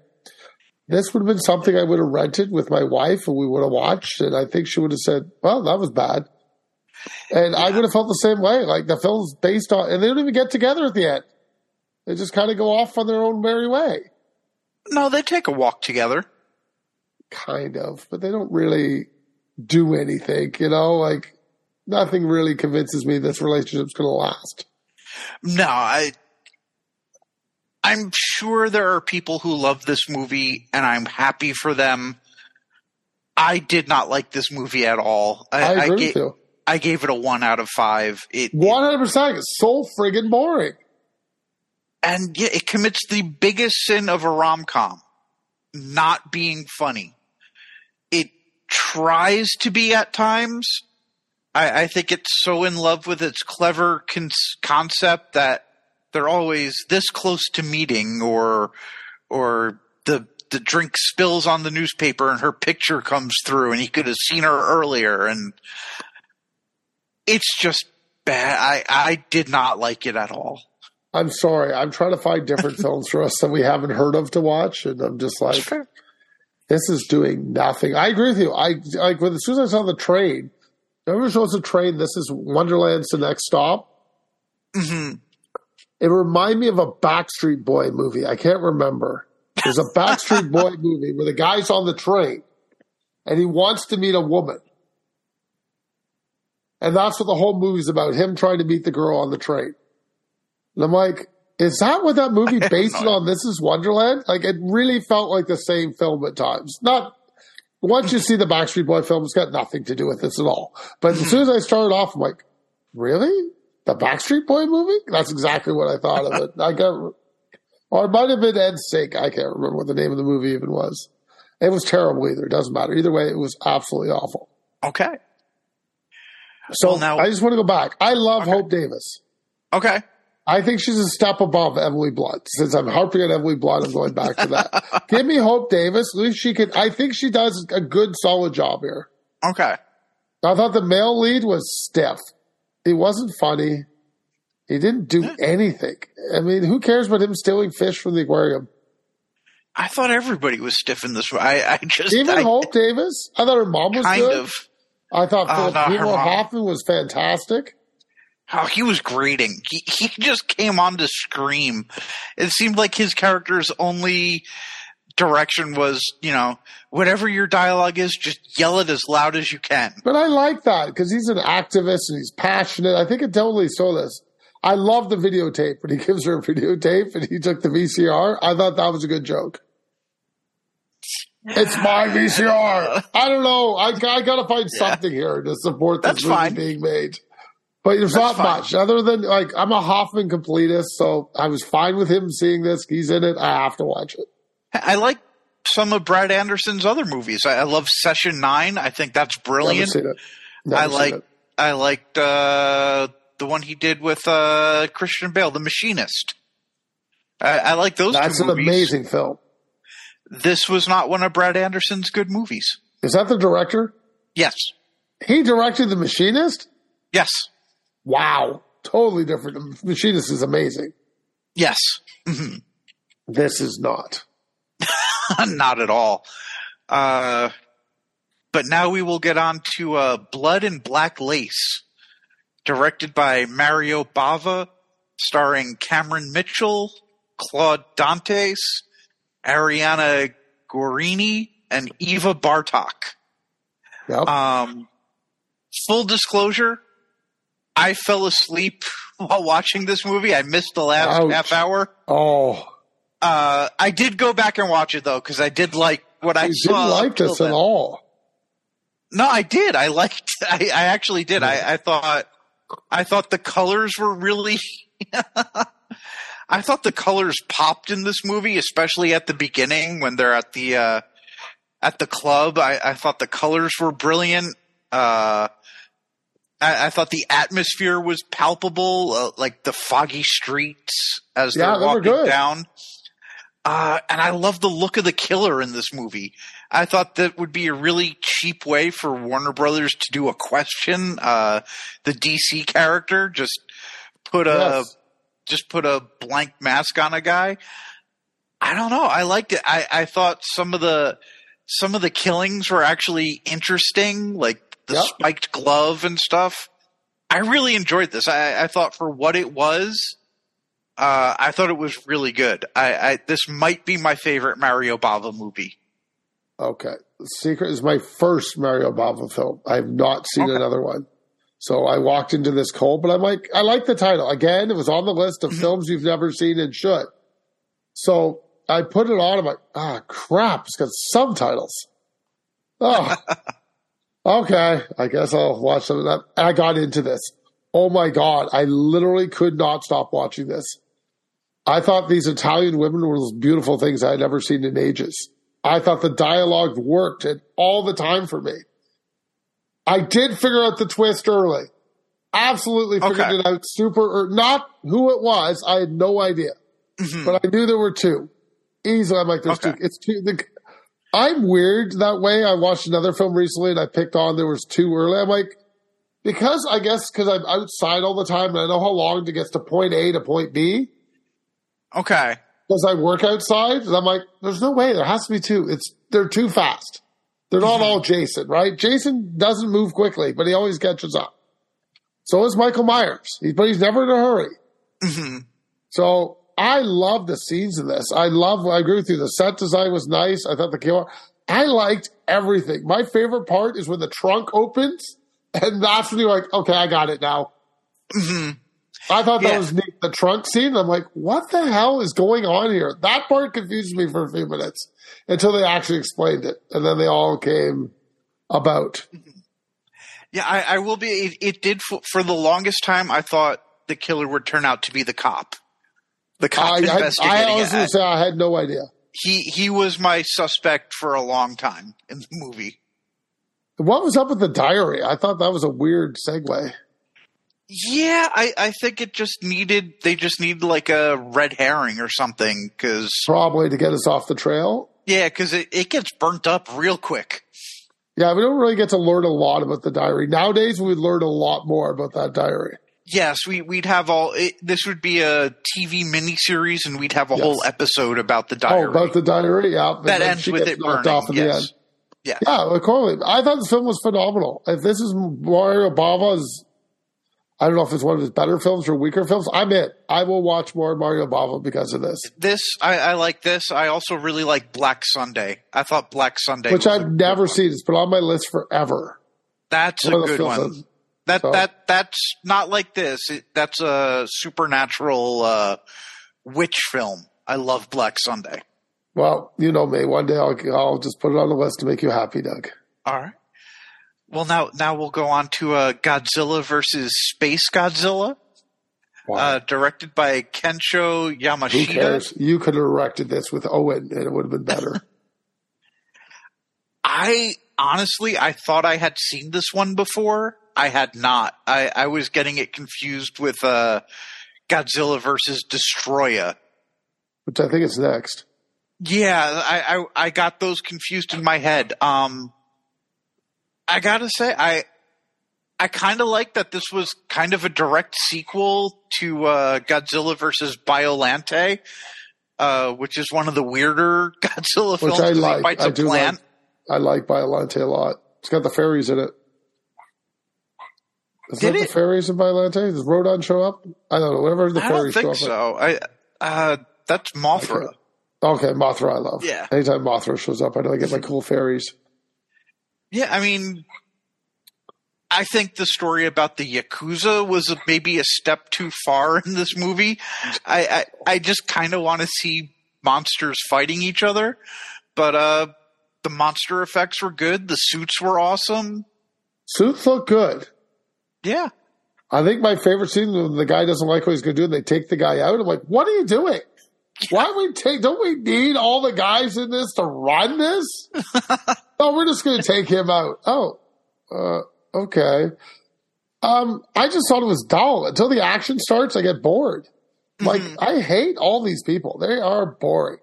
this would have been something I would have rented with my wife and we would have watched. And I think she would have said, well, that was bad. And yeah. I would have felt the same way. Like the film's based on, and they don't even get together at the end. They just kind of go off on their own merry way. No, they take a walk together. Kind of, but they don't really do anything, you know, like nothing really convinces me this relationship's going to last. No, I, I'm sure there are people who love this movie and I'm happy for them. I did not like this movie at all. I, I agree I with gave, you. I gave it a one out of five. It, 100%. It's so friggin' boring. And yeah, it commits the biggest sin of a rom com not being funny. It tries to be at times. I, I think it's so in love with its clever con- concept that they're always this close to meeting or or the the drink spills on the newspaper and her picture comes through and he could have seen her earlier and it's just bad. I I did not like it at all. I'm sorry. I'm trying to find different *laughs* films for us that we haven't heard of to watch, and I'm just like, this is doing nothing. I agree with you. I like when as soon as I saw the train. Everyone shows the train. This is Wonderland's the next stop. Mm-hmm. It reminded me of a Backstreet Boy movie. I can't remember. There's a *laughs* Backstreet Boy movie where the guy's on the train and he wants to meet a woman. And that's what the whole movie's about him trying to meet the girl on the train. And I'm like, is that what that movie *laughs* based on? This is Wonderland? Like, it really felt like the same film at times. Not once you see the Backstreet Boy film, it's got nothing to do with this at all. But as hmm. soon as I started off, I'm like, really? The Backstreet Boy movie? That's exactly what I thought of it. I got, or it might have been NSYNC. I can't remember what the name of the movie even was. It was terrible either. It doesn't matter. Either way, it was absolutely awful. Okay. So well, now, I just want to go back. I love okay. Hope Davis. Okay. I think she's a step above Emily Blunt. Since I'm harping on Emily Blunt, I'm going back to that. *laughs* Give me Hope Davis. At least she can. I think she does a good, solid job here. Okay. I thought the male lead was stiff. He wasn't funny. He didn't do anything. I mean, who cares about him stealing fish from the aquarium? I thought everybody was stiff in this. I, I just even I, Hope Davis. I thought her mom was kind good. of. I thought Philip uh, Hoffman was fantastic. Oh, he was grating. He, he just came on to scream. It seemed like his character's only direction was, you know, whatever your dialogue is, just yell it as loud as you can. But I like that because he's an activist and he's passionate. I think it totally saw this. I love the videotape when he *laughs* gives her a videotape and he took the VCR. I thought that was a good joke. It's my VCR. I don't know. I, I got to find yeah. something here to support this That's movie fine. being made. But there's That's not fine. much other than like I'm a Hoffman completist, so I was fine with him seeing this. He's in it. I have to watch it. I like some of Brad Anderson's other movies. I, I love Session Nine. I think that's brilliant. Never seen it. Never I like. I liked uh, the one he did with uh, Christian Bale, The Machinist. I, I like those. That's an movies. amazing film. This was not one of Brad Anderson's good movies. Is that the director? Yes. He directed The Machinist. Yes. Wow, totally different. Machinist is amazing. Yes. Mm-hmm. This is not. *laughs* not at all. Uh, but now we will get on to uh, Blood and Black Lace, directed by Mario Bava, starring Cameron Mitchell, Claude Dantes, Ariana Gorini, and Eva Bartok. Yep. Um, full disclosure, I fell asleep while watching this movie. I missed the last Ouch. half hour. Oh. Uh, I did go back and watch it though because I did like what I you saw. Didn't like this at all. No, I did. I liked. *laughs* I, I actually did. Yeah. I, I thought. I thought the colors were really. *laughs* I thought the colors popped in this movie, especially at the beginning when they're at the uh, at the club. I, I thought the colors were brilliant. Uh, I, I, thought the atmosphere was palpable, uh, like the foggy streets as yeah, they're walking down. Uh, and I love the look of the killer in this movie. I thought that would be a really cheap way for Warner Brothers to do a question. Uh, the DC character just put a yes. just put a blank mask on a guy. I don't know. I liked it. I, I thought some of the some of the killings were actually interesting, like the Yep. spiked glove and stuff. I really enjoyed this. I, I thought for what it was, uh, I thought it was really good. I, I this might be my favorite Mario Bava movie. Okay. Secret is my first Mario Bava film. I have not seen Okay. another one. So I walked into this cold, but I'm like, I like the title. Again, it was on the list of Mhm. films you've never seen and should. So I put it on. I'm like, ah, crap. It's got subtitles. Oh, *laughs* okay. I guess I'll watch some of that. And I got into this. Oh my God. I literally could not stop watching this. I thought these Italian women were those beautiful things I had never seen in ages. I thought the dialogue worked and all the time for me. I did figure out the twist early. Absolutely figured Okay. it out super, or not who it was. I had no idea, Mhm. but I knew there were two. Easily, I'm like, there's Okay. two. It's two. The, I'm weird that way. I watched another film recently and I picked on there was two early. I'm like, because I guess because I'm outside all the time and I know how long to get to point A to point B Okay. because I work outside, and I'm like, there's no way there has to be two. It's they're too fast. They're not all Jason, right? Jason doesn't move quickly, but he always catches up. So is Michael Myers, he, but he's never in a hurry. hmm So I love the scenes in this. I love. I agree with you. The set design was nice. I thought the killer. I liked everything. My favorite part is when the trunk opens, and that's when you're like, okay, I got it now. hmm I thought that Yeah. was neat. The trunk scene, I'm like, what the hell is going on here? That part confused me for a few minutes until they actually explained it. And then they all came about. Yeah, I, I will be. It, it did for, for the longest time. I thought the killer would turn out to be the cop. The cop I, I, investigating I it. honestly say I had no idea. he he was my suspect for a long time in the movie. What was up with the diary? I thought that was a weird segue. Yeah, I, I think it just needed they just need like a red herring or something because Probably to get us off the trail. yeah, because it, it gets burnt up real quick. Yeah, we don't really get to learn a lot about the diary. Nowadays, we learn a lot more about that diary. Yes, we we'd have all. It, this would be a TV miniseries, and we'd have a Yes. whole episode about the oh, diary. Oh, about the diary? Yeah. that ends with it burning. off in the end. yes. Yeah, of course. I thought the film was phenomenal. If this is Mario Bava's, I don't know if it's one of his better films or weaker films. I'm in. I will watch more Mario Bava because of this, This I, I like. This I also really like Black Sunday. I thought Black Sunday, which I've never seen. It's been on my list forever. That's One a good one. that- That So- that that's not like this. It, that's a supernatural uh, witch film. I love Black Sunday. Well, you know me. One day I'll, I'll just put it on the list to make you happy, Doug. All right. Well, now now we'll go on to uh, Godzilla versus Space Godzilla, Wow. uh, directed by Kensho Who cares? You could have erected this with Owen and it would have been better. *laughs* *laughs* I honestly, I thought I had seen this one before. I had not. I, I was getting it confused with uh, Godzilla versus Destoroyah. which I think is next. Yeah, I, I I got those confused in my head. Um, I gotta say, I I kind of like that this was kind of a direct sequel to uh, Godzilla versus Biolante, uh, which is one of the weirder *laughs* Godzilla Which films. Which I like. I do plant. like. I like Biolante a lot. It's got the fairies in it. Is Did that it? the fairies in Biolante? Does Rodan show up? I don't know. Whatever the I don't fairies show think up. so. I uh, that's Mothra. Okay. Okay, Mothra I love. Yeah. Anytime Mothra shows up, I know I get my cool fairies. Yeah, I mean, I think the story about the yakuza was maybe a step too far in this movie. I I, I just kind of want to see monsters fighting each other, but uh, the monster effects were good. The suits were awesome. Suits look good. Yeah, I think my favorite scene when the guy doesn't like what he's going to do and they take the guy out. I'm like, what are you doing? Why we take? Don't we need all the guys in this to run this? no, *laughs* we're just going to take him out. Oh, uh, okay. Um, I just thought it was dull until the action starts. I get bored. Like Mhm. I hate all these people. They are boring.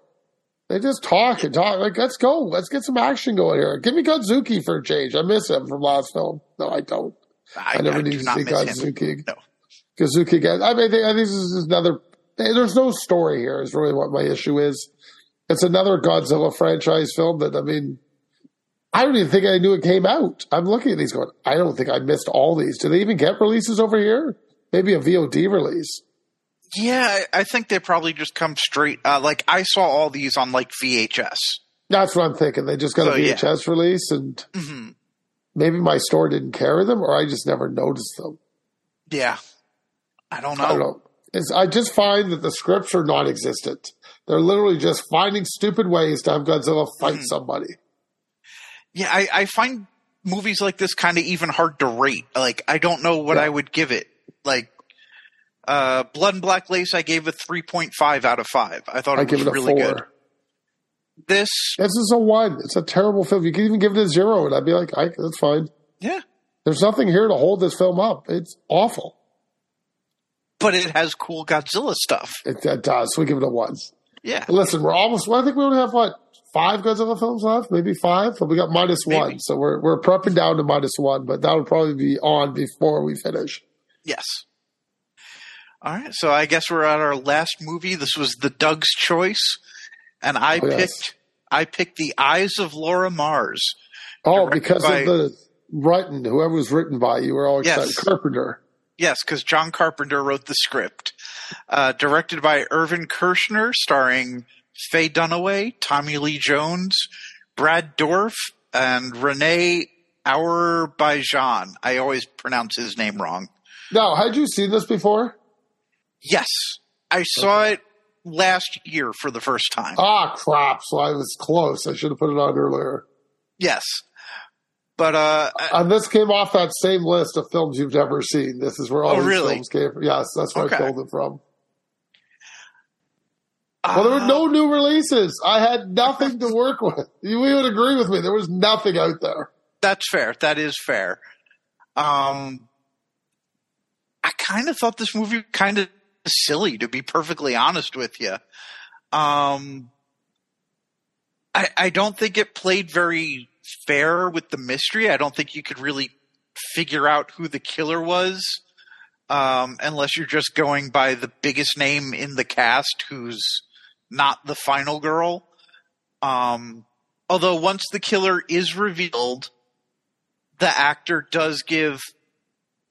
They just talk and talk. Like, let's go. Let's get some action going here. Give me Godzooky for a change. I miss him from last film. No, I don't. I, I never I need to see. Godzooky. No. Kazuki again. I mean, I think this is another. There's no story here. Is really what my issue is. It's another Godzilla franchise film that I mean, I don't even think I knew it came out. I'm looking at these going, I don't think I missed all these. Do they even get releases over here? Maybe a VOD release. Yeah, I think they probably just come straight. Uh, like I saw all these on like VHS. That's what I'm thinking. They just got So, a yeah. VHS release, and hmm maybe my store didn't carry them, or I just never noticed them. Yeah, I don't know. I don't know. It's, I just find that the scripts are non-existent. They're literally just finding stupid ways to have Godzilla fight Mhm. somebody. Yeah, I, I find movies like this kind of even hard to rate. Like, I don't know what Yeah. I would give it. Like, uh, Blood and Black Lace, I gave a 3.5 out of 5. I thought I it give was really four. good. This, This is a one. It's a terrible film. You can even give it a zero, and I'd be like, I, that's fine. yeah, There's nothing here to hold this film up. It's awful. but it has cool Godzilla stuff. It, it does. So we give it a one. Yeah. Listen, we're almost. Well, I think we only have what five Godzilla films left, maybe five. But we got minus one, so we're we're prepping down to minus one. But that'll probably be on before we finish. Yes. All right, so I guess we're at our last movie. This was the Doug's choice, and I Oh, yes. picked I picked The Eyes of Laura Mars. Oh, because by- of the writing, whoever was written by, you were all excited. Yes. Carpenter. Yes, because John Carpenter wrote the script. Uh, directed by Irvin Kershner, starring Faye Dunaway, Tommy Lee Jones, Brad Dourif, and Renee Auerbaijan. I always pronounce his name wrong. Now, had you seen this before? Yes, I saw it last year for the first time. Ah, crap! So I was close. I should have put it on earlier. yes, but uh, And this came off that same list of films you've never seen. This is where all Oh, these really? films came from. Yes, that's where Okay. I pulled it from. Well, there were uh, no new releases. I had nothing to *laughs* work with. You would agree with me. There was nothing out there. That's fair. That is fair. Um, I kind of thought this movie kind of silly, to be perfectly honest with you. Um, I, I don't think it played very fair with the mystery. I don't think you could really figure out who the killer was, um, unless you're just going by the biggest name in the cast, who's not the final girl. Um, although once the killer is revealed, the actor does give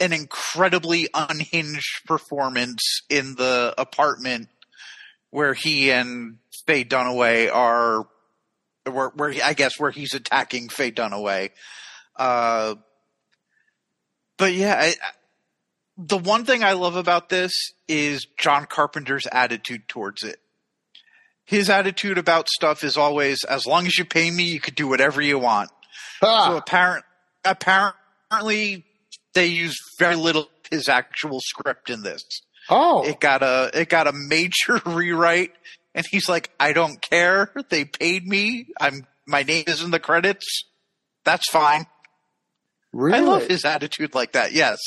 an incredibly unhinged performance in the apartment where he and Faye Dunaway are, where, where he, I guess where he's attacking Faye Dunaway. Uh, but yeah, I, the one thing I love about this is John Carpenter's attitude towards it. His attitude about stuff is always, as long as you pay me, you could do whatever you want. So Ah, apparent, apparently, they used very little of his actual script in this. oh, It got a it got a major *laughs* rewrite, and he's like, "I don't care. They paid me. I'm my name is in the credits. That's fine." really? I love his attitude like that. Yes.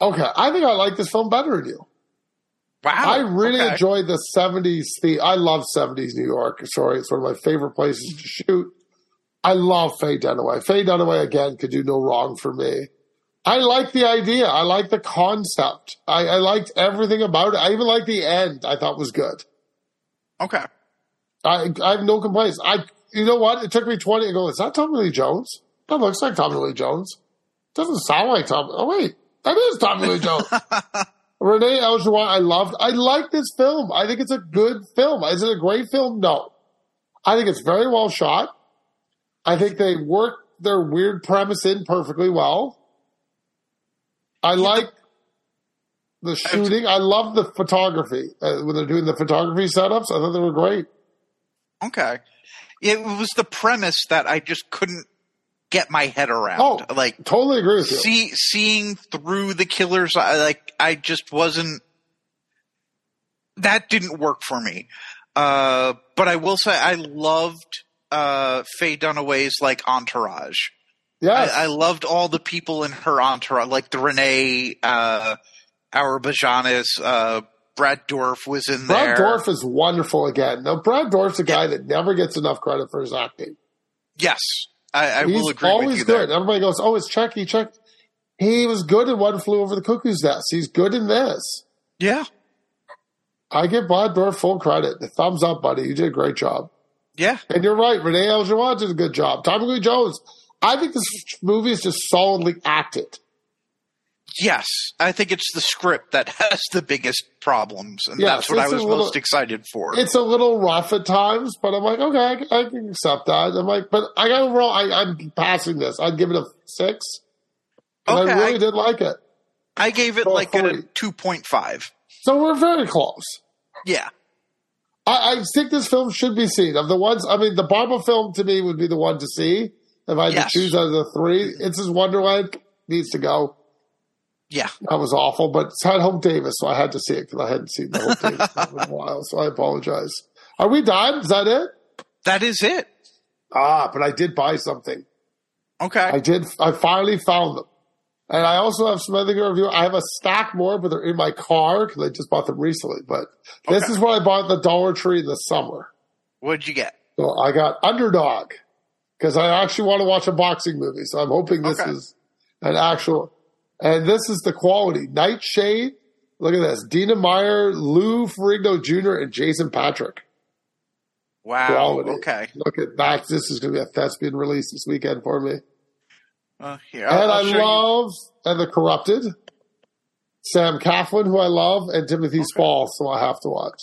Okay, I think I like this film better than you. Wow. I really okay. enjoyed the 70s theme. I love 70s New York. Sorry, it's one of my favorite places to shoot. I love Faye Dunaway. Faye Dunaway, again, could do no wrong for me. I like the idea. I like the concept. I, I liked everything about it. I even liked the end. I thought was good. Okay. I, I have no complaints. I, you know what? It took me 20 to go, is that Tommy Lee Jones? That looks like Tommy Lee Jones. Doesn't sound like Tom. Oh, wait. That is Tommy Lee Jones. *laughs* Renee Augerois, I loved. I like this film. I think it's a good film. Is it a great film? No. I think it's very well shot. I think they work their weird premise in perfectly well. I like the shooting. I love the photography uh, when they're doing the photography setups. I thought they were great. Okay. It was the premise that I just couldn't get my head around. Oh. like Totally agree with you. see seeing through the killer's eye, like I just wasn't that didn't work for me. Uh, but I will say I loved uh, Faye Dunaway's like entourage. Yes. I, I loved all the people in her entourage, like the Renee uh, Auerbajanis, uh Brad Dourif was in there Brad there. Dourif is wonderful again. Now, Brad Dourif's a guy that never gets enough credit for his acting. Yes, I, I He's will agree with always good. there. Everybody goes, "Oh, it's Chucky, Chuck." He was good in One Flew Over the Cuckoo's Nest. He's good in this. Yeah, I give Brad Dourif full credit. Thumbs up, buddy. You did a great job. Yeah. And you're right. Renee Elgeroy did a good job. Tommy Lee Jones. I think this movie is just solidly acted. Yes, I think it's the script that *laughs* has the biggest problems, and Yes, that's what I was little- most excited for. It's a little rough at times, but I'm like, okay, I, can- I can accept that. I'm like, but I got overall, I, I'm passing this. I'd give it a six. And Okay, I really I- did like it. I gave it like a three. two point five. So we're very close. Yeah. I, I think this film should be seen. Of the ones, I mean, the Bava film to me would be the one to see if I had Yes. to choose out of the three. It's his Wonderland needs to go. Yeah. That was awful, but it's had Hope Davis, so I had to see it because I hadn't seen the Hope *laughs* Davis in a while. So I apologize. Are we done? Is that it? That is it. Ah, but I did buy something. Okay. I did. I finally found them, and I also have some other review. I have a stack more, but they're in my car because I just bought them recently. But this Okay. is what I bought at the Dollar Tree in the summer. What'd you get? So I got Underdog because I actually want to watch a boxing movie. So I'm hoping this Okay. is an actual, and this is the quality. Nightshade. Look at this: Dina Meyer, Lou Ferrigno Jr., and Jason Patric. Wow. Quality. Okay. Look at that. This is going to be a thespian release this weekend for me. Uh, here, and I'll, I I'll show you- love and the corrupted. Sam Claflin, who I love, and Timothy Spall, so I have to watch.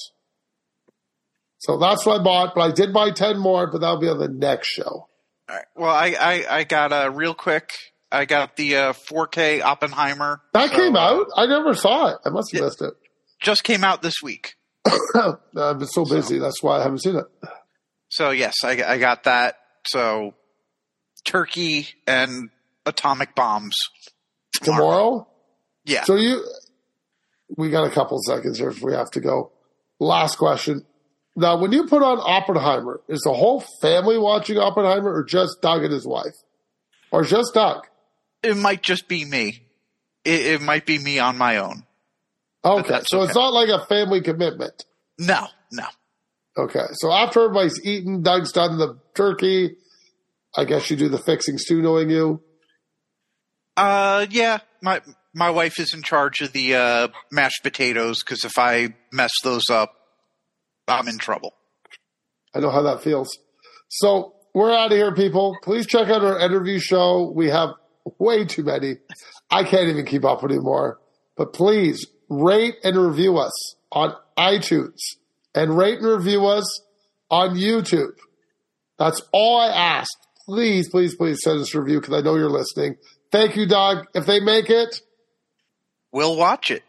So that's what I bought, but I did buy ten more, but that'll be on the next show. All right. Well, I, I, I got uh, real quick. I got the uh, 4K Oppenheimer. That So, came uh, out. I never saw it. I must have missed it. just came out this week. *coughs* I've been so busy. That's why I haven't seen it. So yes, I, I got that. So turkey and atomic bombs Tomorrow. Yeah. So you, we got a couple seconds here if we have to go. Last question. Now, when you put on Oppenheimer, is the whole family watching Oppenheimer, or just Doug and his wife, or just Doug? it might just be me. It, it might be me on my own. Okay, so it's not like a family commitment. No, no. Okay, so after everybody's eaten, Doug's done the turkey. I guess you do the fixings too, knowing you. Uh, yeah. My my wife is in charge of the uh, mashed potatoes because if I mess those up, I'm in trouble. I know how that feels. So we're out of here, people. Please check out our interview show. We have way too many. I can't even keep up anymore. But please rate and review us on iTunes and rate and review us on YouTube. That's all I ask. Please, please, please send us a review because I know you're listening. Thank you, Doug. If they make it, We'll watch it.